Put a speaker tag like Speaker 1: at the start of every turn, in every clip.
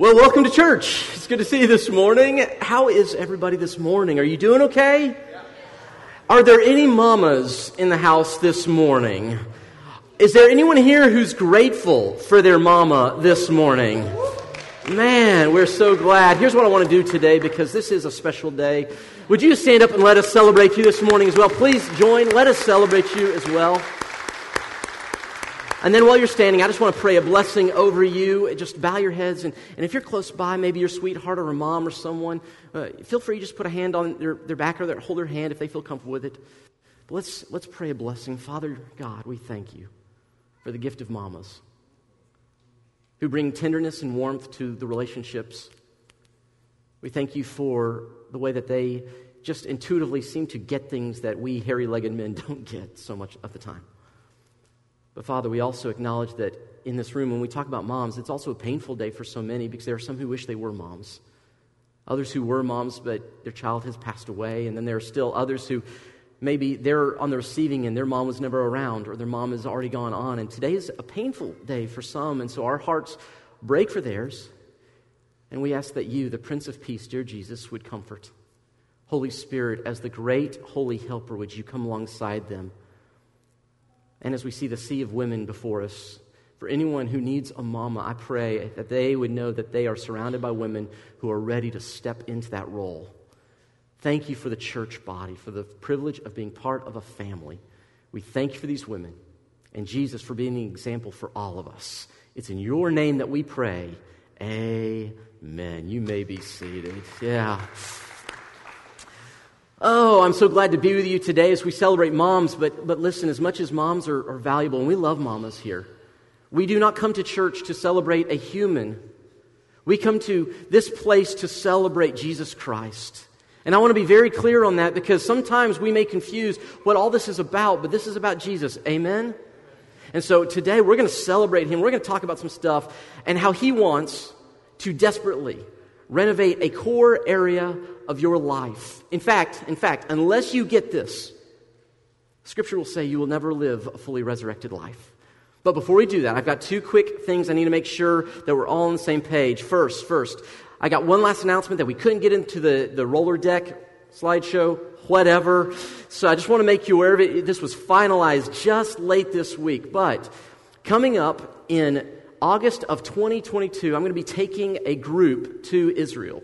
Speaker 1: Well, welcome to church. It's good to see you this morning. How is everybody this morning? Are you doing okay? Are there any mamas in the house this morning? Is there anyone here who's grateful for their mama this morning? Man, we're so glad. Here's what I want to do today because this is a special day. Would you stand up and let us celebrate you this morning as well? Please join. Let us celebrate you as well. And then while you're standing, I just want to pray a blessing over you. Just bow your heads. And, and if you're close by, maybe your sweetheart or a mom or someone, uh, feel free to just put a hand on their, their back or their, hold their hand if they feel comfortable with it. But let's, let's pray a blessing. Father God, we thank you for the gift of mamas who bring tenderness and warmth to the relationships. We thank you for the way that they just intuitively seem to get things that we hairy legged men don't get so much of the time. But Father, we also acknowledge that in this room, when we talk about moms, it's also a painful day for so many because there are some who wish they were moms. Others who were moms, but their child has passed away. And then there are still others who maybe they're on the receiving end, their mom was never around, or their mom has already gone on. And today is a painful day for some. And so our hearts break for theirs. And we ask that you, the Prince of Peace, dear Jesus, would comfort. Holy Spirit, as the great holy helper, would you come alongside them? And as we see the sea of women before us, for anyone who needs a mama, I pray that they would know that they are surrounded by women who are ready to step into that role. Thank you for the church body, for the privilege of being part of a family. We thank you for these women and Jesus for being the example for all of us. It's in your name that we pray. Amen. You may be seated. Yeah. Oh, I'm so glad to be with you today as we celebrate moms. But, but listen, as much as moms are, are valuable, and we love mamas here, we do not come to church to celebrate a human. We come to this place to celebrate Jesus Christ. And I want to be very clear on that because sometimes we may confuse what all this is about, but this is about Jesus. Amen? And so today we're going to celebrate him. We're going to talk about some stuff and how he wants to desperately renovate a core area of your life. In fact, in fact, unless you get this, scripture will say you will never live a fully resurrected life. But before we do that, I've got two quick things I need to make sure that we're all on the same page. First, first, I got one last announcement that we couldn't get into the, the roller deck slideshow, whatever. So I just want to make you aware of it. This was finalized just late this week. But coming up in August of 2022, I'm going to be taking a group to Israel.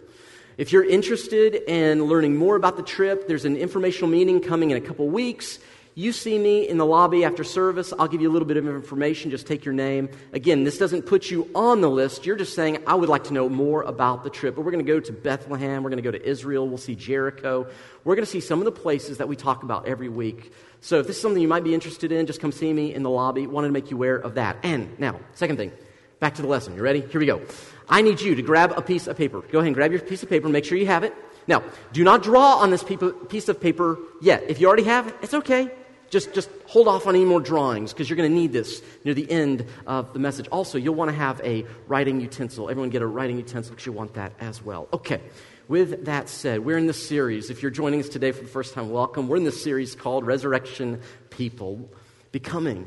Speaker 1: If you're interested in learning more about the trip, there's an informational meeting coming in a couple weeks. You see me in the lobby after service. I'll give you a little bit of information. Just take your name. Again, this doesn't put you on the list. You're just saying, I would like to know more about the trip. But we're going to go to Bethlehem. We're going to go to Israel. We'll see Jericho. We're going to see some of the places that we talk about every week. So if this is something you might be interested in, just come see me in the lobby. Wanted to make you aware of that. And now, second thing, back to the lesson. You ready? Here we go. I need you to grab a piece of paper. Go ahead and grab your piece of paper make sure you have it. Now, do not draw on this piece of paper yet. If you already have it, it's okay. Just, just hold off on any more drawings because you're going to need this near the end of the message. Also, you'll want to have a writing utensil. Everyone get a writing utensil because you want that as well. Okay, with that said, we're in this series. If you're joining us today for the first time, welcome. We're in this series called Resurrection People Becoming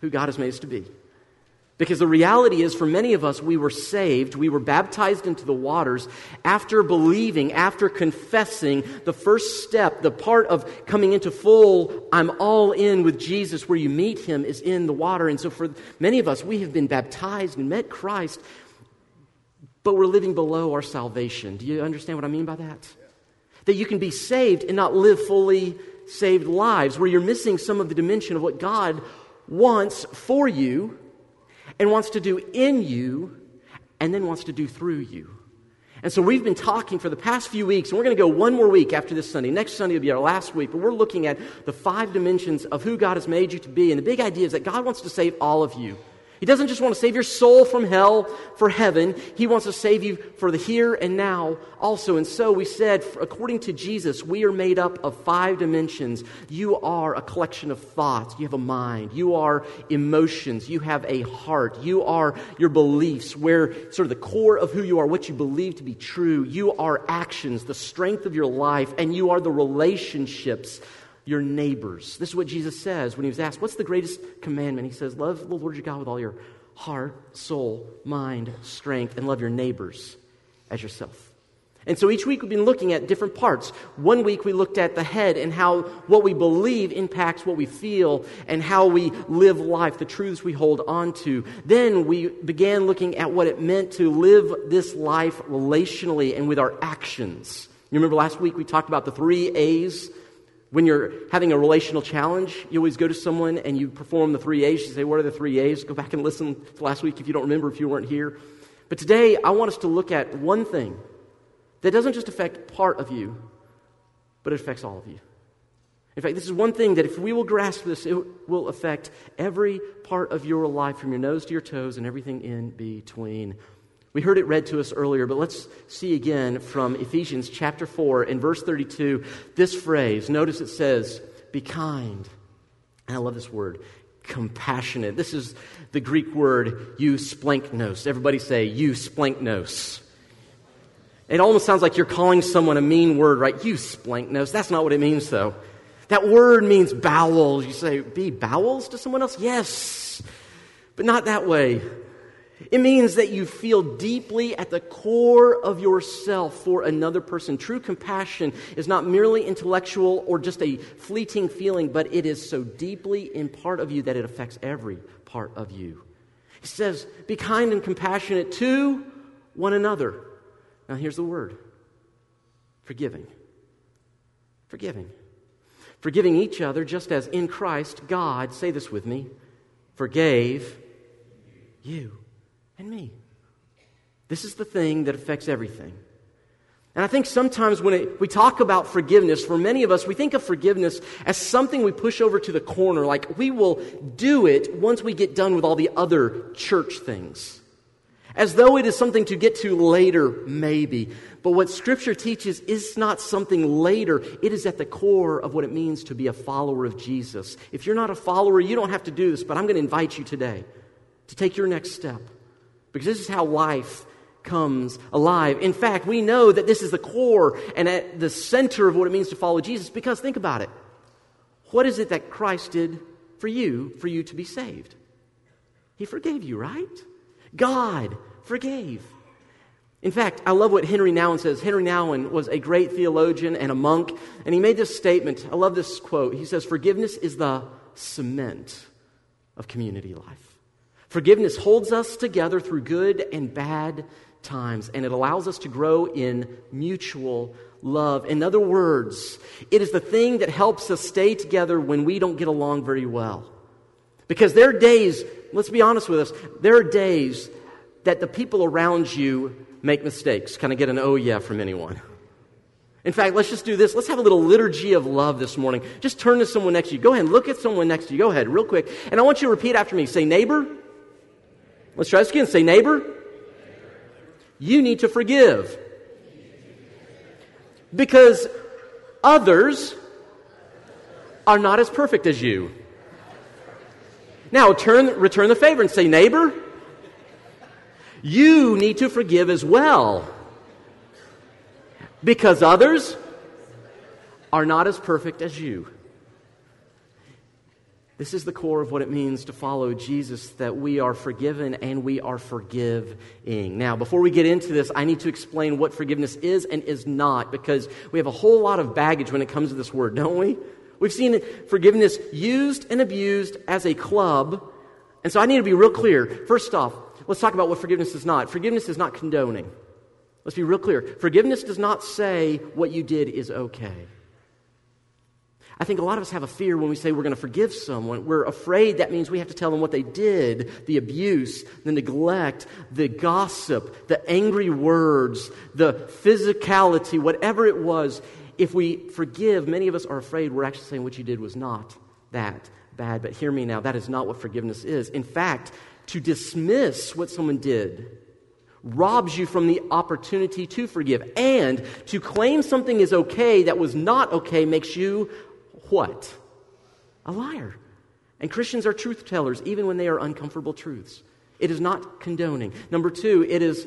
Speaker 1: Who God has made us to be. Because the reality is, for many of us, we were saved, we were baptized into the waters after believing, after confessing the first step, the part of coming into full, I'm all in with Jesus, where you meet him, is in the water. And so, for many of us, we have been baptized and met Christ, but we're living below our salvation. Do you understand what I mean by that? That you can be saved and not live fully saved lives, where you're missing some of the dimension of what God wants for you and wants to do in you and then wants to do through you. And so we've been talking for the past few weeks, and we're going to go one more week after this Sunday. Next Sunday will be our last week, but we're looking at the five dimensions of who God has made you to be. And the big idea is that God wants to save all of you. He doesn't just want to save your soul from hell for heaven. He wants to save you for the here and now also. And so we said, according to Jesus, we are made up of five dimensions. You are a collection of thoughts. You have a mind. You are emotions. You have a heart. You are your beliefs, where sort of the core of who you are, what you believe to be true. You are actions, the strength of your life, and you are the relationships your neighbors. This is what Jesus says when he was asked, What's the greatest commandment? He says, Love the Lord your God with all your heart, soul, mind, strength, and love your neighbors as yourself. And so each week we've been looking at different parts. One week we looked at the head and how what we believe impacts what we feel and how we live life, the truths we hold on to. Then we began looking at what it meant to live this life relationally and with our actions. You remember last week we talked about the three A's when you're having a relational challenge, you always go to someone and you perform the three A's. You say, What are the three A's? Go back and listen to last week if you don't remember, if you weren't here. But today, I want us to look at one thing that doesn't just affect part of you, but it affects all of you. In fact, this is one thing that if we will grasp this, it will affect every part of your life from your nose to your toes and everything in between. We heard it read to us earlier, but let's see again from Ephesians chapter 4 in verse 32 this phrase. Notice it says, Be kind. And I love this word, compassionate. This is the Greek word eusplanknos. Everybody say eusplanknos. It almost sounds like you're calling someone a mean word, right? Eusplanknos. That's not what it means, though. That word means bowels. You say, be bowels to someone else? Yes, but not that way. It means that you feel deeply at the core of yourself for another person. True compassion is not merely intellectual or just a fleeting feeling, but it is so deeply in part of you that it affects every part of you. He says, Be kind and compassionate to one another. Now, here's the word forgiving. Forgiving. Forgiving each other just as in Christ God, say this with me, forgave you and me. This is the thing that affects everything. And I think sometimes when it, we talk about forgiveness, for many of us, we think of forgiveness as something we push over to the corner, like we will do it once we get done with all the other church things. As though it is something to get to later, maybe. But what Scripture teaches is not something later. It is at the core of what it means to be a follower of Jesus. If you're not a follower, you don't have to do this, but I'm going to invite you today to take your next step. Because this is how life comes alive. In fact, we know that this is the core and at the center of what it means to follow Jesus because think about it. What is it that Christ did for you, for you to be saved? He forgave you, right? God forgave. In fact, I love what Henry Nouwen says. Henry Nouwen was a great theologian and a monk, and he made this statement. I love this quote. He says, Forgiveness is the cement of community life. Forgiveness holds us together through good and bad times, and it allows us to grow in mutual love. In other words, it is the thing that helps us stay together when we don't get along very well. Because there are days, let's be honest with us, there are days that the people around you make mistakes. Can I get an oh yeah from anyone? In fact, let's just do this. Let's have a little liturgy of love this morning. Just turn to someone next to you. Go ahead and look at someone next to you. Go ahead, real quick. And I want you to repeat after me. Say, neighbor. Let's try this again. Say, neighbor, you need to forgive. Because others are not as perfect as you. Now, turn, return the favor and say, neighbor, you need to forgive as well. Because others are not as perfect as you. This is the core of what it means to follow Jesus, that we are forgiven and we are forgiving. Now, before we get into this, I need to explain what forgiveness is and is not, because we have a whole lot of baggage when it comes to this word, don't we? We've seen forgiveness used and abused as a club. And so I need to be real clear. First off, let's talk about what forgiveness is not. Forgiveness is not condoning. Let's be real clear. Forgiveness does not say what you did is okay. I think a lot of us have a fear when we say we're going to forgive someone. We're afraid that means we have to tell them what they did the abuse, the neglect, the gossip, the angry words, the physicality, whatever it was. If we forgive, many of us are afraid we're actually saying what you did was not that bad. But hear me now, that is not what forgiveness is. In fact, to dismiss what someone did robs you from the opportunity to forgive. And to claim something is okay that was not okay makes you what? A liar. And Christians are truth tellers, even when they are uncomfortable truths. It is not condoning. Number two, it is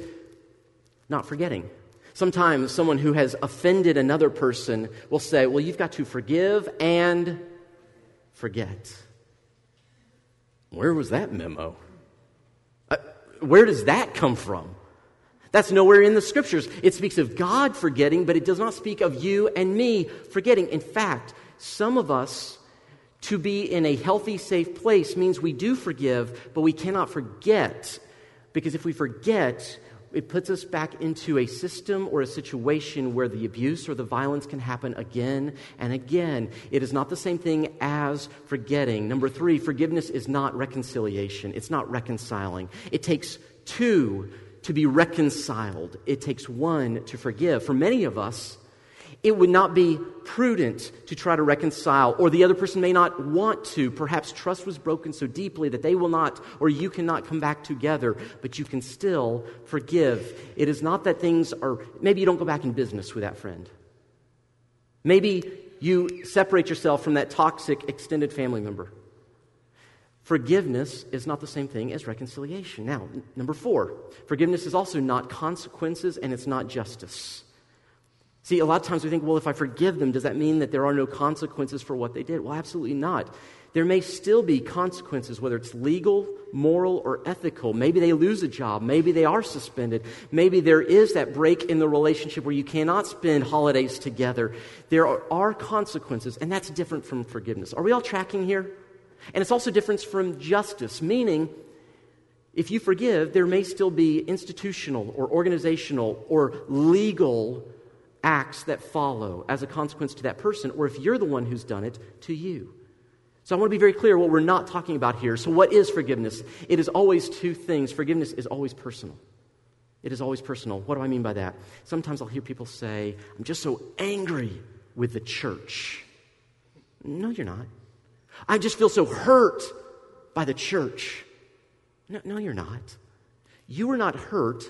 Speaker 1: not forgetting. Sometimes someone who has offended another person will say, Well, you've got to forgive and forget. Where was that memo? Uh, where does that come from? That's nowhere in the scriptures. It speaks of God forgetting, but it does not speak of you and me forgetting. In fact, some of us, to be in a healthy, safe place means we do forgive, but we cannot forget. Because if we forget, it puts us back into a system or a situation where the abuse or the violence can happen again and again. It is not the same thing as forgetting. Number three, forgiveness is not reconciliation, it's not reconciling. It takes two to be reconciled, it takes one to forgive. For many of us, it would not be prudent to try to reconcile, or the other person may not want to. Perhaps trust was broken so deeply that they will not, or you cannot come back together, but you can still forgive. It is not that things are, maybe you don't go back in business with that friend. Maybe you separate yourself from that toxic extended family member. Forgiveness is not the same thing as reconciliation. Now, n- number four, forgiveness is also not consequences and it's not justice. See, a lot of times we think, well, if I forgive them, does that mean that there are no consequences for what they did? Well, absolutely not. There may still be consequences, whether it's legal, moral, or ethical. Maybe they lose a job. Maybe they are suspended. Maybe there is that break in the relationship where you cannot spend holidays together. There are, consequences, and that's different from forgiveness. Are we all tracking here? And it's also different from justice, meaning if you forgive, there may still be institutional or organizational or legal acts that follow as a consequence to that person, or if you're the one who's done it, to you. So I want to be very clear what we're not talking about here. So, what is forgiveness? It is always two things. Forgiveness is always personal. It is always personal. What do I mean by that? Sometimes I'll hear people say, I'm just so angry with the church. No, you're not. I just feel so hurt by the church. No, no, you're not. You are not hurt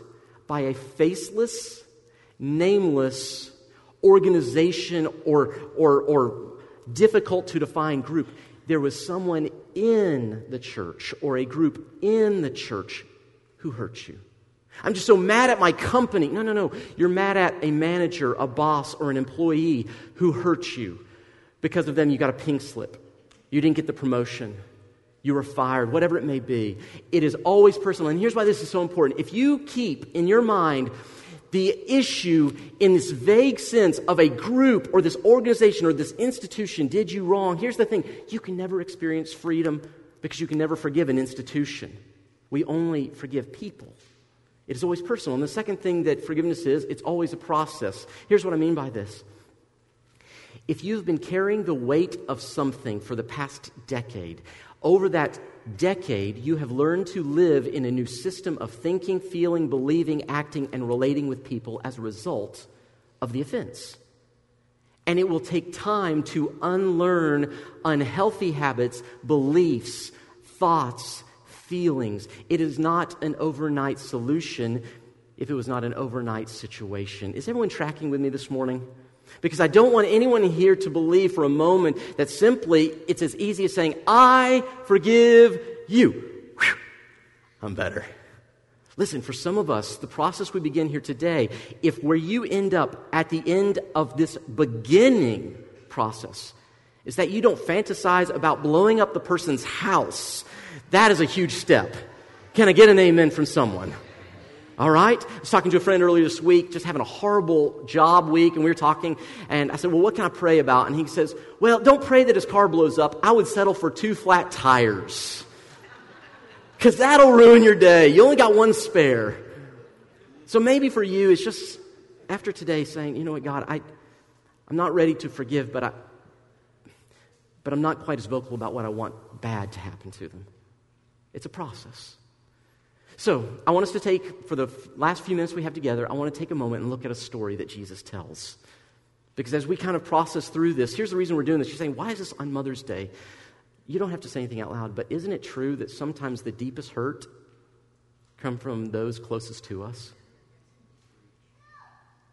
Speaker 1: by a faceless, nameless organization or, or, or difficult to define group. There was someone in the church or a group in the church who hurt you. I'm just so mad at my company. No, no, no. You're mad at a manager, a boss, or an employee who hurt you. Because of them, you got a pink slip. You didn't get the promotion. You were fired, whatever it may be. It is always personal. And here's why this is so important. If you keep in your mind the issue in this vague sense of a group or this organization or this institution did you wrong, here's the thing you can never experience freedom because you can never forgive an institution. We only forgive people. It is always personal. And the second thing that forgiveness is, it's always a process. Here's what I mean by this if you've been carrying the weight of something for the past decade, over that decade, you have learned to live in a new system of thinking, feeling, believing, acting, and relating with people as a result of the offense. And it will take time to unlearn unhealthy habits, beliefs, thoughts, feelings. It is not an overnight solution if it was not an overnight situation. Is everyone tracking with me this morning? Because I don't want anyone here to believe for a moment that simply it's as easy as saying, I forgive you. Whew, I'm better. Listen, for some of us, the process we begin here today, if where you end up at the end of this beginning process is that you don't fantasize about blowing up the person's house, that is a huge step. Can I get an amen from someone? All right? I was talking to a friend earlier this week, just having a horrible job week, and we were talking, and I said, Well, what can I pray about? And he says, Well, don't pray that his car blows up. I would settle for two flat tires. Because that'll ruin your day. You only got one spare. So maybe for you, it's just after today saying, You know what, God, I, I'm not ready to forgive, but, I, but I'm not quite as vocal about what I want bad to happen to them. It's a process. So, I want us to take, for the last few minutes we have together, I want to take a moment and look at a story that Jesus tells. Because as we kind of process through this, here's the reason we're doing this. You're saying, why is this on Mother's Day? You don't have to say anything out loud, but isn't it true that sometimes the deepest hurt come from those closest to us?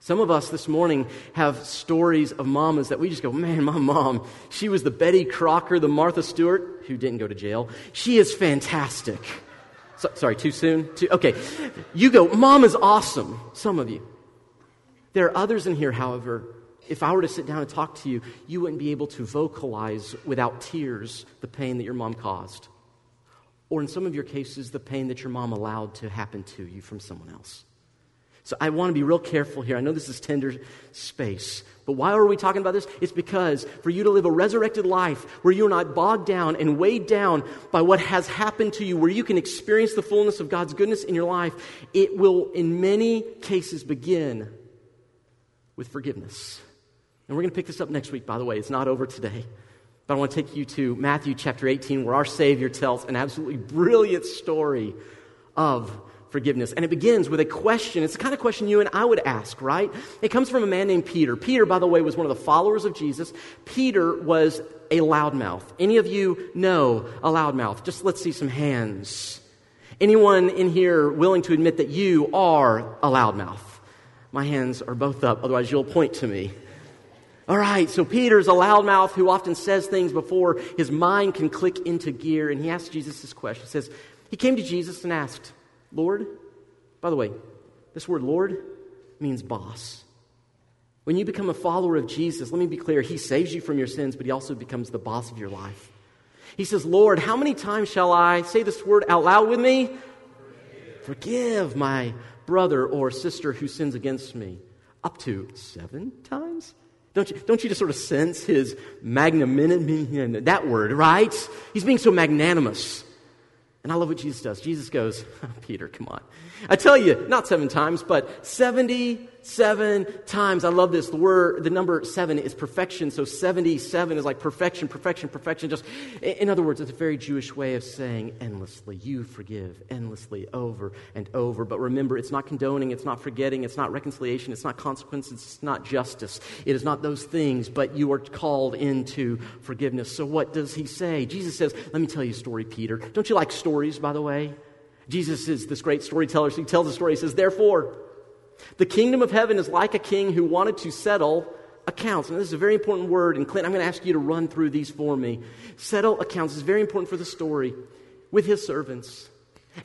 Speaker 1: Some of us this morning have stories of mamas that we just go, man, my mom, she was the Betty Crocker, the Martha Stewart, who didn't go to jail. She is fantastic. So, sorry, too soon? Too, okay. You go, Mom is awesome. Some of you. There are others in here, however, if I were to sit down and talk to you, you wouldn't be able to vocalize without tears the pain that your mom caused. Or in some of your cases, the pain that your mom allowed to happen to you from someone else. So I want to be real careful here. I know this is tender space, but why are we talking about this? It's because for you to live a resurrected life where you're not bogged down and weighed down by what has happened to you, where you can experience the fullness of God's goodness in your life, it will in many cases begin with forgiveness. And we're going to pick this up next week, by the way. It's not over today. But I want to take you to Matthew chapter 18, where our Savior tells an absolutely brilliant story of forgiveness. And it begins with a question. It's the kind of question you and I would ask, right? It comes from a man named Peter. Peter, by the way, was one of the followers of Jesus. Peter was a loudmouth. Any of you know a loudmouth? Just let's see some hands. Anyone in here willing to admit that you are a loudmouth? My hands are both up, otherwise, you'll point to me. All right, so Peter's a loudmouth who often says things before his mind can click into gear, and he asks Jesus this question. He says, He came to Jesus and asked, Lord, by the way, this word Lord means boss. When you become a follower of Jesus, let me be clear, He saves you from your sins, but He also becomes the boss of your life. He says, Lord, how many times shall I say this word out loud with me? Forgive, Forgive my brother or sister who sins against me. Up to seven times? Don't you, don't you just sort of sense his magnanimity? That word, right? He's being so magnanimous. And I love what Jesus does. Jesus goes, Peter, come on. I tell you, not seven times, but 77 times. I love this. The word, the number seven is perfection. So 77 is like perfection, perfection, perfection. Just, in other words, it's a very Jewish way of saying endlessly. You forgive endlessly over and over. But remember, it's not condoning, it's not forgetting, it's not reconciliation, it's not consequence, it's not justice. It is not those things, but you are called into forgiveness. So what does he say? Jesus says, Let me tell you a story, Peter. Don't you like stories, by the way? Jesus is this great storyteller. So he tells a story. He says, Therefore, the kingdom of heaven is like a king who wanted to settle accounts. And this is a very important word. And Clint, I'm going to ask you to run through these for me. Settle accounts is very important for the story with his servants.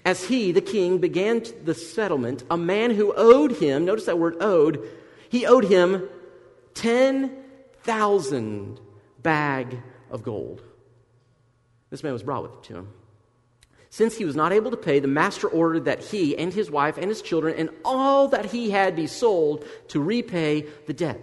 Speaker 1: As he, the king, began the settlement, a man who owed him, notice that word owed, he owed him 10,000 bag of gold. This man was brought with to him. Since he was not able to pay, the master ordered that he and his wife and his children and all that he had be sold to repay the debt.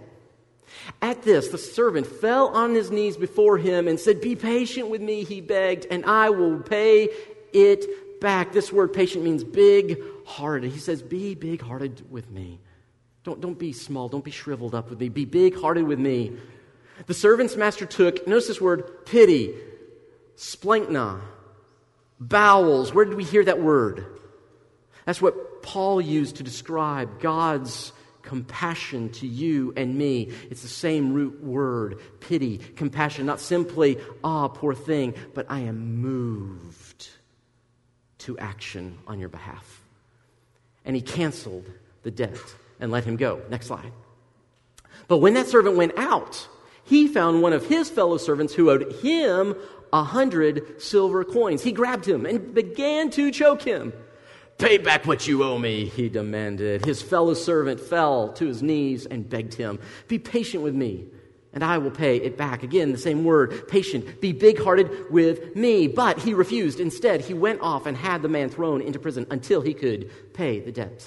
Speaker 1: At this, the servant fell on his knees before him and said, Be patient with me, he begged, and I will pay it back. This word patient means big hearted. He says, Be big hearted with me. Don't, don't be small. Don't be shriveled up with me. Be big hearted with me. The servant's master took, notice this word, pity, splankna, Bowels. Where did we hear that word? That's what Paul used to describe God's compassion to you and me. It's the same root word pity, compassion, not simply, ah, poor thing, but I am moved to action on your behalf. And he canceled the debt and let him go. Next slide. But when that servant went out, he found one of his fellow servants who owed him a hundred silver coins. He grabbed him and began to choke him. Pay back what you owe me, he demanded. His fellow servant fell to his knees and begged him, Be patient with me, and I will pay it back. Again, the same word, patient. Be big hearted with me. But he refused. Instead, he went off and had the man thrown into prison until he could pay the debt.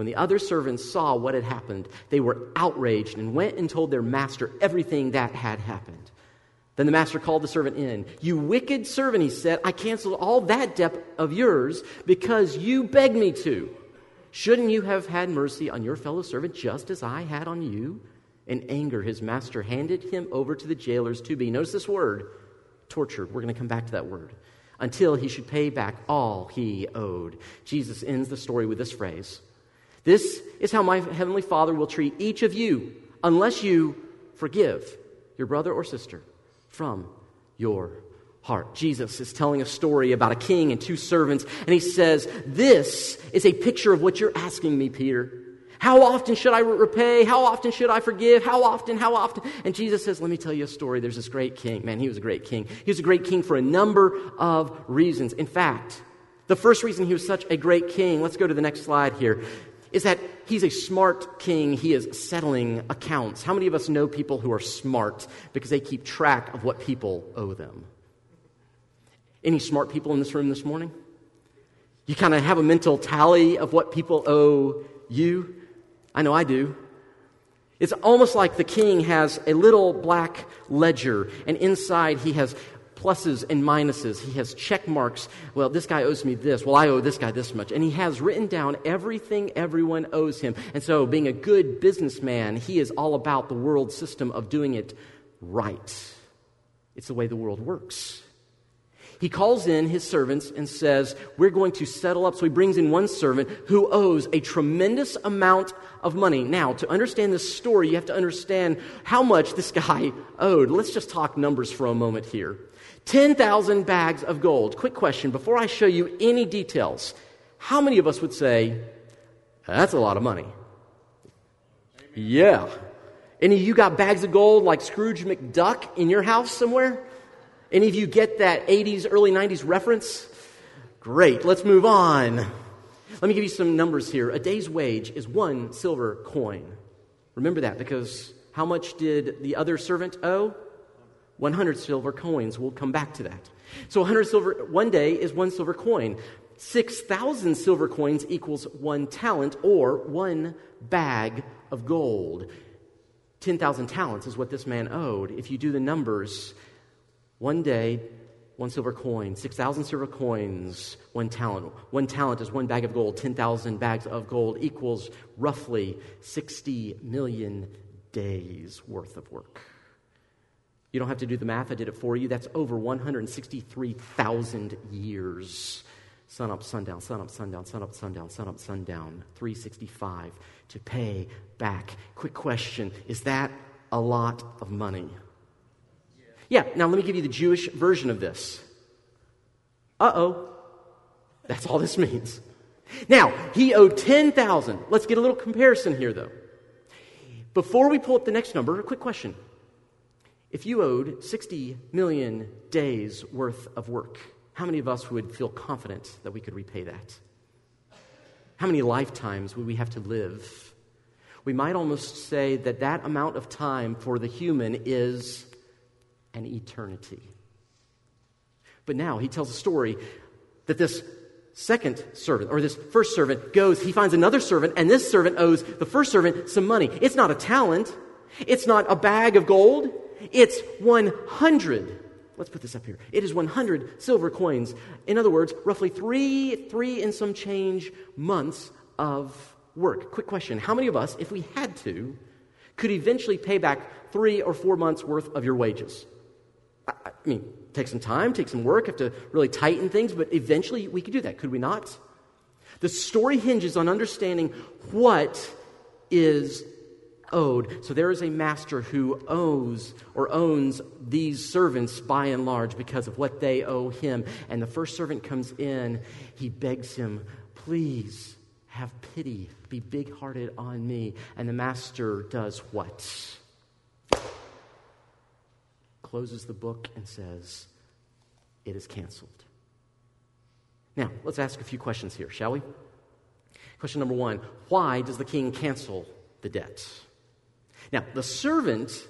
Speaker 1: When the other servants saw what had happened, they were outraged and went and told their master everything that had happened. Then the master called the servant in. You wicked servant, he said, I canceled all that debt of yours because you begged me to. Shouldn't you have had mercy on your fellow servant just as I had on you? In anger, his master handed him over to the jailers to be, notice this word, tortured. We're going to come back to that word. Until he should pay back all he owed. Jesus ends the story with this phrase This is how my heavenly Father will treat each of you unless you forgive your brother or sister from your heart. Jesus is telling a story about a king and two servants, and he says, This is a picture of what you're asking me, Peter. How often should I repay? How often should I forgive? How often? How often? And Jesus says, Let me tell you a story. There's this great king. Man, he was a great king. He was a great king for a number of reasons. In fact, the first reason he was such a great king, let's go to the next slide here. Is that he's a smart king. He is settling accounts. How many of us know people who are smart because they keep track of what people owe them? Any smart people in this room this morning? You kind of have a mental tally of what people owe you? I know I do. It's almost like the king has a little black ledger, and inside he has pluses and minuses. He has check marks. Well, this guy owes me this. Well, I owe this guy this much. And he has written down everything everyone owes him. And so, being a good businessman, he is all about the world system of doing it right. It's the way the world works. He calls in his servants and says, We're going to settle up. So he brings in one servant who owes a tremendous amount of money. Now, to understand this story, you have to understand how much this guy owed. Let's just talk numbers for a moment here. 10,000 bags of gold. Quick question before I show you any details, how many of us would say, that's a lot of money? Yeah. Any of you got bags of gold like Scrooge McDuck in your house somewhere? Any of you get that 80s, early 90s reference? Great, let's move on. Let me give you some numbers here. A day's wage is one silver coin. Remember that because how much did the other servant owe? 100 silver coins. We'll come back to that. So 100 silver, one day is one silver coin. 6,000 silver coins equals one talent or one bag of gold. 10,000 talents is what this man owed. If you do the numbers, one day, one silver coin, 6,000 silver coins, one talent. One talent is one bag of gold. 10,000 bags of gold equals roughly 60 million days worth of work. You don't have to do the math, I did it for you. That's over 163,000 years. Sun up, sundown, sun up, sundown, sun up, sundown, sun up, sundown. 365 to pay back. Quick question Is that a lot of money? Yeah, now let me give you the Jewish version of this. Uh oh. That's all this means. Now, he owed 10,000. Let's get a little comparison here, though. Before we pull up the next number, a quick question. If you owed 60 million days worth of work, how many of us would feel confident that we could repay that? How many lifetimes would we have to live? We might almost say that that amount of time for the human is an eternity. But now he tells a story that this second servant, or this first servant, goes, he finds another servant, and this servant owes the first servant some money. It's not a talent, it's not a bag of gold, it's 100. Let's put this up here. It is 100 silver coins. In other words, roughly three, three and some change months of work. Quick question How many of us, if we had to, could eventually pay back three or four months worth of your wages? I, I mean, take some time, take some work, have to really tighten things, but eventually we could do that, could we not? The story hinges on understanding what is owed. So there is a master who owes or owns these servants by and large because of what they owe him. And the first servant comes in, he begs him, please have pity, be big hearted on me. And the master does what? Closes the book and says, It is canceled. Now, let's ask a few questions here, shall we? Question number one Why does the king cancel the debt? Now, the servant,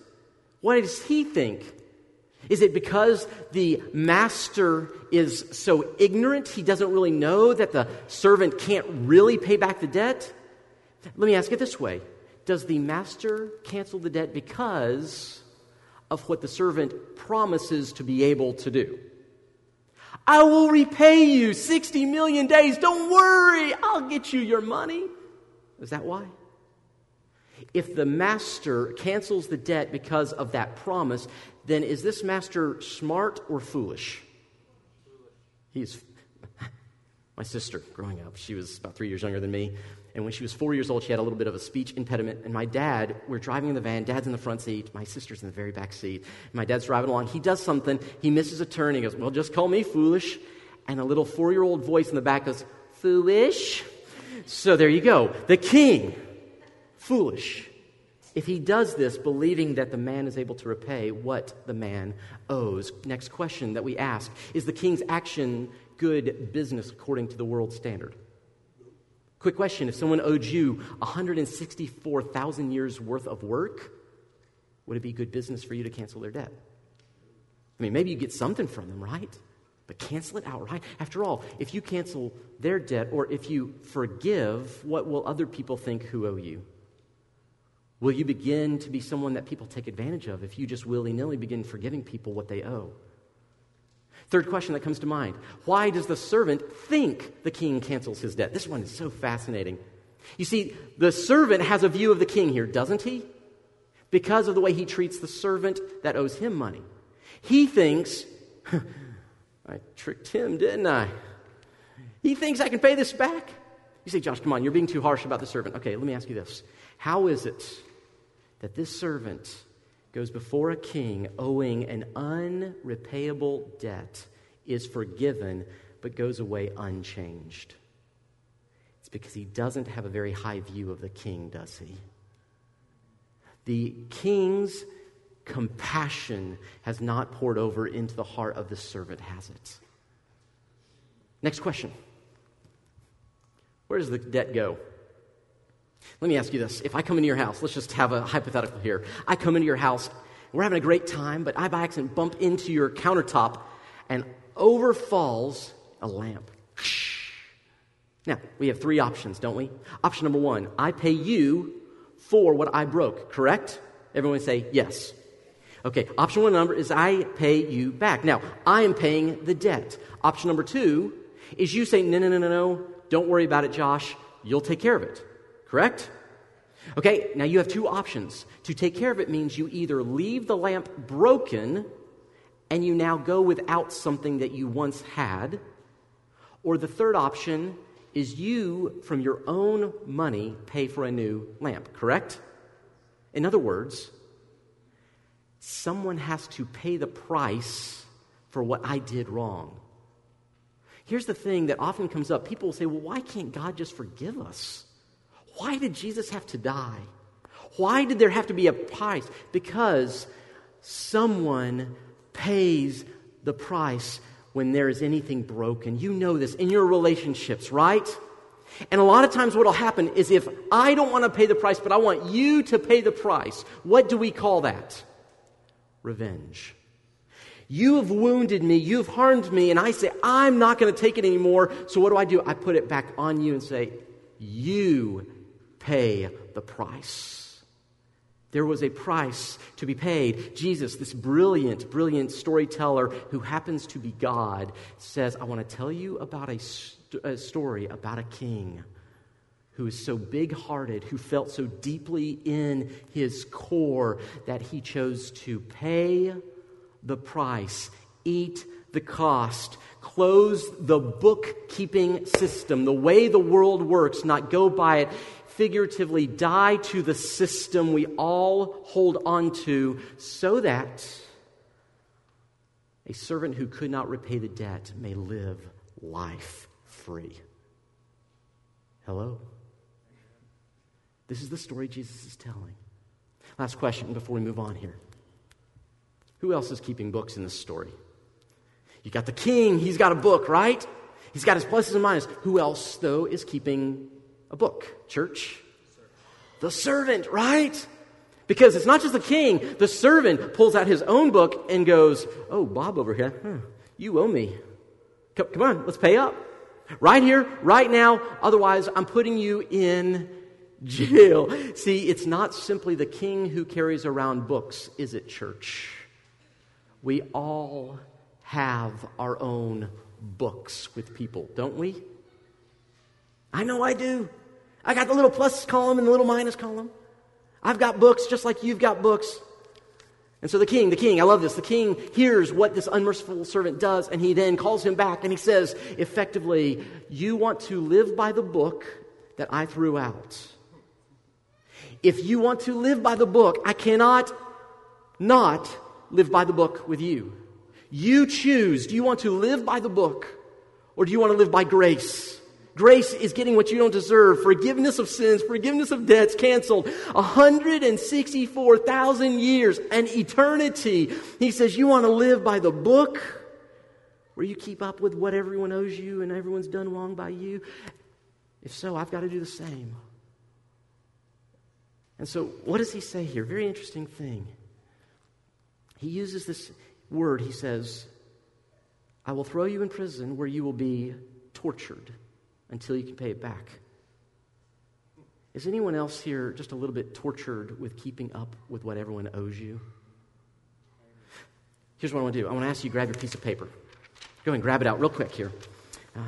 Speaker 1: what does he think? Is it because the master is so ignorant he doesn't really know that the servant can't really pay back the debt? Let me ask it this way Does the master cancel the debt because of what the servant promises to be able to do? I will repay you 60 million days. Don't worry, I'll get you your money. Is that why? If the master cancels the debt because of that promise, then is this master smart or foolish? He's my sister growing up. She was about three years younger than me. And when she was four years old, she had a little bit of a speech impediment. And my dad, we're driving in the van, dad's in the front seat, my sister's in the very back seat. My dad's driving along. He does something, he misses a turn. He goes, Well, just call me foolish. And a little four year old voice in the back goes, Foolish. So there you go. The king foolish if he does this believing that the man is able to repay what the man owes. Next question that we ask is the king's action good business according to the world standard? Quick question if someone owed you 164,000 years worth of work, would it be good business for you to cancel their debt? I mean, maybe you get something from them, right? But cancel it outright. After all, if you cancel their debt or if you forgive, what will other people think who owe you? Will you begin to be someone that people take advantage of if you just willy nilly begin forgiving people what they owe? Third question that comes to mind Why does the servant think the king cancels his debt? This one is so fascinating. You see, the servant has a view of the king here, doesn't he? Because of the way he treats the servant that owes him money. He thinks, I tricked him, didn't I? He thinks I can pay this back. You say, Josh, come on, you're being too harsh about the servant. Okay, let me ask you this. How is it that this servant goes before a king owing an unrepayable debt, is forgiven, but goes away unchanged? It's because he doesn't have a very high view of the king, does he? The king's compassion has not poured over into the heart of the servant, has it? Next question Where does the debt go? Let me ask you this. If I come into your house, let's just have a hypothetical here. I come into your house, we're having a great time, but I by accident bump into your countertop and over falls a lamp. Now, we have three options, don't we? Option number one I pay you for what I broke, correct? Everyone say yes. Okay, option one number is I pay you back. Now, I am paying the debt. Option number two is you say, no, no, no, no, no, don't worry about it, Josh. You'll take care of it. Correct? Okay, now you have two options. To take care of it means you either leave the lamp broken and you now go without something that you once had, or the third option is you, from your own money, pay for a new lamp, correct? In other words, someone has to pay the price for what I did wrong. Here's the thing that often comes up people will say, well, why can't God just forgive us? Why did Jesus have to die? Why did there have to be a price? Because someone pays the price when there is anything broken. You know this in your relationships, right? And a lot of times, what will happen is if I don't want to pay the price, but I want you to pay the price, what do we call that? Revenge. You have wounded me, you've harmed me, and I say, I'm not going to take it anymore. So, what do I do? I put it back on you and say, You pay the price. There was a price to be paid. Jesus, this brilliant, brilliant storyteller who happens to be God, says, I want to tell you about a, st- a story about a king who is so big hearted, who felt so deeply in his core that he chose to pay the price, eat the cost, close the bookkeeping system, the way the world works, not go by it figuratively die to the system we all hold on to so that a servant who could not repay the debt may live life free. Hello? This is the story Jesus is telling. Last question before we move on here. Who else is keeping books in this story? You got the king, he's got a book, right? He's got his pluses and minuses. Who else, though, is keeping a book, church. The servant, right? Because it's not just the king, the servant pulls out his own book and goes, Oh, Bob over here, huh, you owe me. Come, come on, let's pay up. Right here, right now, otherwise, I'm putting you in jail. See, it's not simply the king who carries around books, is it, church? We all have our own books with people, don't we? I know I do. I got the little plus column and the little minus column. I've got books just like you've got books. And so the king, the king, I love this. The king hears what this unmerciful servant does, and he then calls him back and he says, effectively, You want to live by the book that I threw out. If you want to live by the book, I cannot not live by the book with you. You choose. Do you want to live by the book, or do you want to live by grace? Grace is getting what you don't deserve. Forgiveness of sins, forgiveness of debts canceled. 164,000 years, an eternity. He says, You want to live by the book where you keep up with what everyone owes you and everyone's done wrong by you? If so, I've got to do the same. And so, what does he say here? Very interesting thing. He uses this word, he says, I will throw you in prison where you will be tortured until you can pay it back. Is anyone else here just a little bit tortured with keeping up with what everyone owes you? Here's what I want to do I want to ask you to grab your piece of paper. Go and grab it out real quick here. Uh,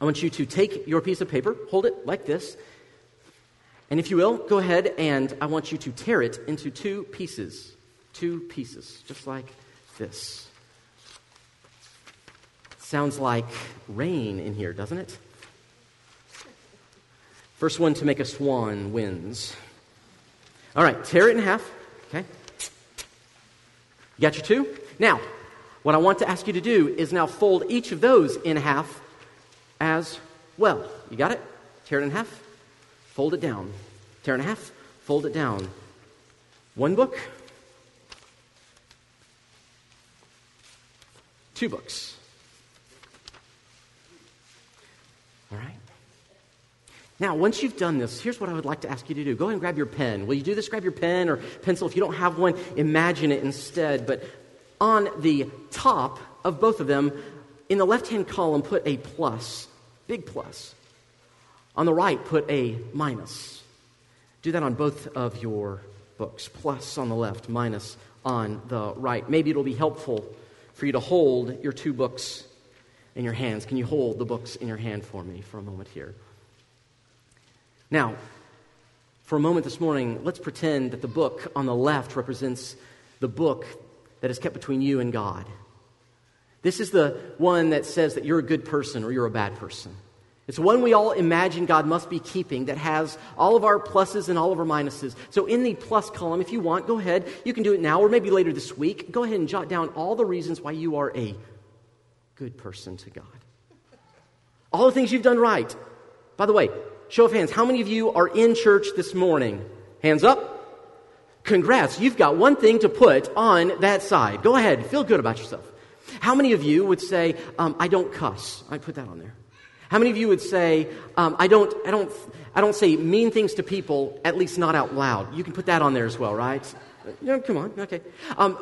Speaker 1: I want you to take your piece of paper, hold it like this, and if you will, go ahead and I want you to tear it into two pieces. Two pieces, just like this. Sounds like rain in here, doesn't it? First one to make a swan wins. All right, tear it in half. Okay. You got your two? Now, what I want to ask you to do is now fold each of those in half as well. You got it? Tear it in half, fold it down. Tear it in half, fold it down. One book, two books. All right? Now, once you've done this, here's what I would like to ask you to do. Go and grab your pen. Will you do this? Grab your pen or pencil. If you don't have one, imagine it instead. But on the top of both of them, in the left hand column, put a plus, big plus. On the right, put a minus. Do that on both of your books. Plus on the left, minus on the right. Maybe it'll be helpful for you to hold your two books in your hands. Can you hold the books in your hand for me for a moment here? Now, for a moment this morning, let's pretend that the book on the left represents the book that is kept between you and God. This is the one that says that you're a good person or you're a bad person. It's one we all imagine God must be keeping that has all of our pluses and all of our minuses. So, in the plus column, if you want, go ahead. You can do it now or maybe later this week. Go ahead and jot down all the reasons why you are a good person to God. All the things you've done right. By the way, Show of hands. How many of you are in church this morning? Hands up. Congrats. You've got one thing to put on that side. Go ahead. Feel good about yourself. How many of you would say, um, I don't cuss? I put that on there. How many of you would say, um, I, don't, I, don't, I don't say mean things to people, at least not out loud? You can put that on there as well, right? No, come on. Okay. Um,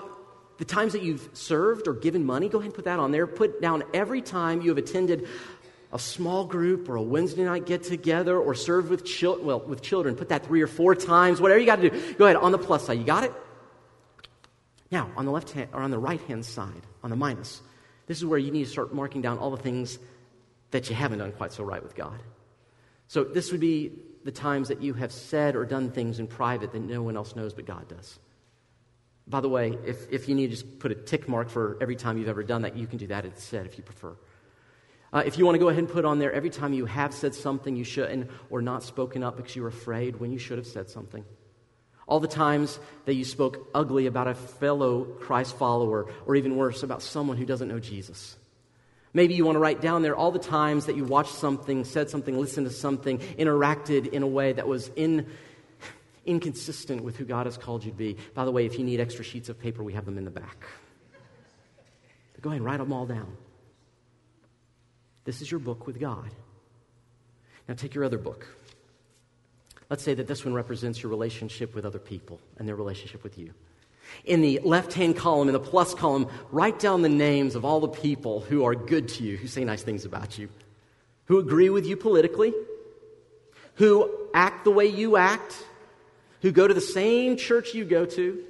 Speaker 1: the times that you've served or given money, go ahead and put that on there. Put down every time you have attended a small group or a Wednesday night get together or serve with, chil- well, with children. Put that three or four times, whatever you got to do. Go ahead, on the plus side. You got it? Now, on the left hand, or on the right hand side, on the minus, this is where you need to start marking down all the things that you haven't done quite so right with God. So, this would be the times that you have said or done things in private that no one else knows but God does. By the way, if, if you need to just put a tick mark for every time you've ever done that, you can do that instead if you prefer. Uh, if you want to go ahead and put on there every time you have said something you shouldn't or not spoken up because you were afraid when you should have said something. All the times that you spoke ugly about a fellow Christ follower, or even worse, about someone who doesn't know Jesus. Maybe you want to write down there all the times that you watched something, said something, listened to something, interacted in a way that was in, inconsistent with who God has called you to be. By the way, if you need extra sheets of paper, we have them in the back. But go ahead and write them all down. This is your book with God. Now take your other book. Let's say that this one represents your relationship with other people and their relationship with you. In the left hand column, in the plus column, write down the names of all the people who are good to you, who say nice things about you, who agree with you politically, who act the way you act, who go to the same church you go to.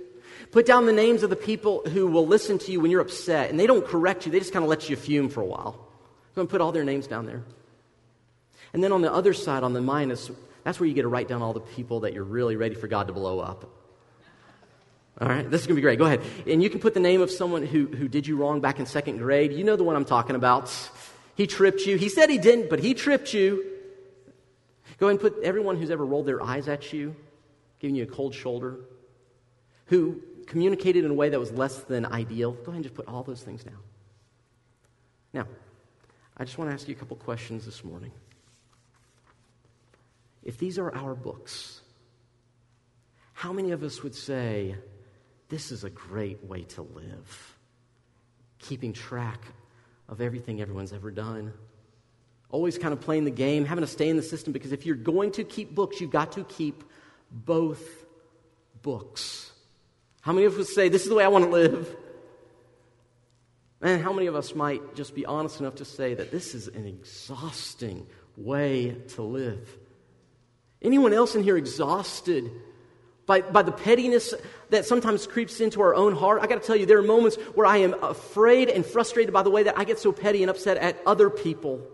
Speaker 1: Put down the names of the people who will listen to you when you're upset and they don't correct you, they just kind of let you fume for a while. I'm going to put all their names down there. And then on the other side, on the minus, that's where you get to write down all the people that you're really ready for God to blow up. All right, this is going to be great. Go ahead. And you can put the name of someone who, who did you wrong back in second grade. You know the one I'm talking about. He tripped you. He said he didn't, but he tripped you. Go ahead and put everyone who's ever rolled their eyes at you, giving you a cold shoulder, who communicated in a way that was less than ideal. Go ahead and just put all those things down. Now, I just want to ask you a couple questions this morning. If these are our books, how many of us would say, This is a great way to live? Keeping track of everything everyone's ever done, always kind of playing the game, having to stay in the system, because if you're going to keep books, you've got to keep both books. How many of us say, This is the way I want to live? And how many of us might just be honest enough to say that this is an exhausting way to live? Anyone else in here exhausted by, by the pettiness that sometimes creeps into our own heart? I got to tell you, there are moments where I am afraid and frustrated by the way that I get so petty and upset at other people.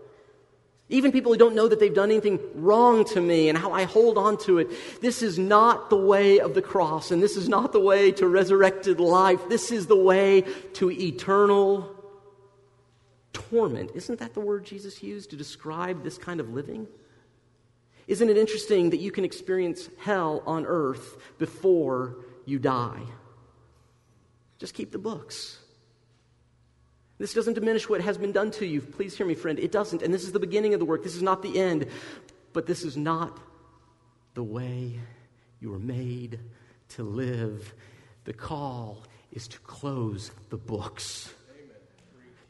Speaker 1: Even people who don't know that they've done anything wrong to me and how I hold on to it. This is not the way of the cross, and this is not the way to resurrected life. This is the way to eternal torment. Isn't that the word Jesus used to describe this kind of living? Isn't it interesting that you can experience hell on earth before you die? Just keep the books. This doesn't diminish what has been done to you. Please hear me, friend. It doesn't. And this is the beginning of the work. This is not the end. But this is not the way you were made to live. The call is to close the books.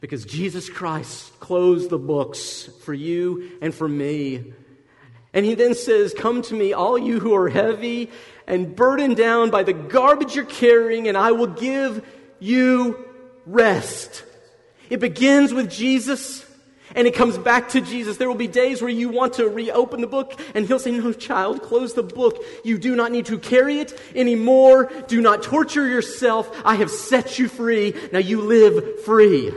Speaker 1: Because Jesus Christ closed the books for you and for me. And he then says, Come to me, all you who are heavy and burdened down by the garbage you're carrying, and I will give you rest. It begins with Jesus and it comes back to Jesus. There will be days where you want to reopen the book and he'll say, No, child, close the book. You do not need to carry it anymore. Do not torture yourself. I have set you free. Now you live free.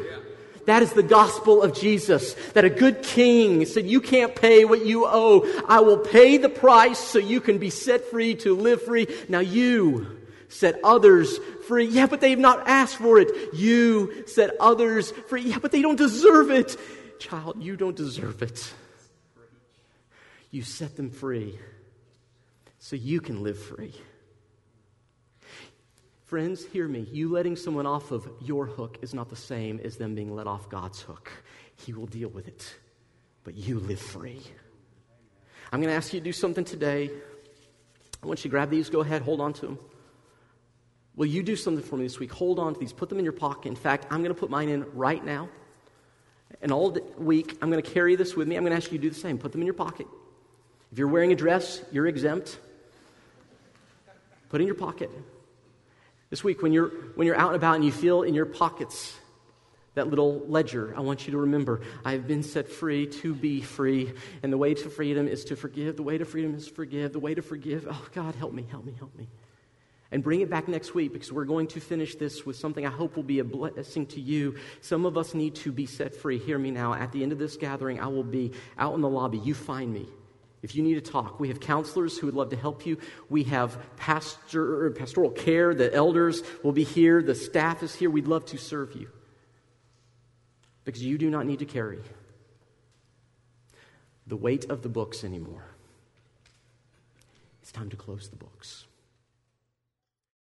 Speaker 1: That is the gospel of Jesus. That a good king said, You can't pay what you owe. I will pay the price so you can be set free to live free. Now you set others free. Yeah, but they've not asked for it. You set others free. Yeah, but they don't deserve it. Child, you don't deserve it. You set them free so you can live free. Friends, hear me. You letting someone off of your hook is not the same as them being let off God's hook. He will deal with it, but you live free. I'm going to ask you to do something today. I want you to grab these. Go ahead, hold on to them. Will you do something for me this week? Hold on to these, put them in your pocket. In fact, I'm going to put mine in right now. And all week, I'm going to carry this with me. I'm going to ask you to do the same. Put them in your pocket. If you're wearing a dress, you're exempt. Put in your pocket. This week, when you're, when you're out and about and you feel in your pockets that little ledger, I want you to remember I've been set free to be free. And the way to freedom is to forgive. The way to freedom is to forgive. The way to forgive, oh, God, help me, help me, help me and bring it back next week because we're going to finish this with something I hope will be a blessing to you. Some of us need to be set free. Hear me now. At the end of this gathering, I will be out in the lobby. You find me. If you need to talk, we have counselors who would love to help you. We have pastor, pastoral care. The elders will be here. The staff is here. We'd love to serve you because you do not need to carry the weight of the books anymore. It's time to close the books.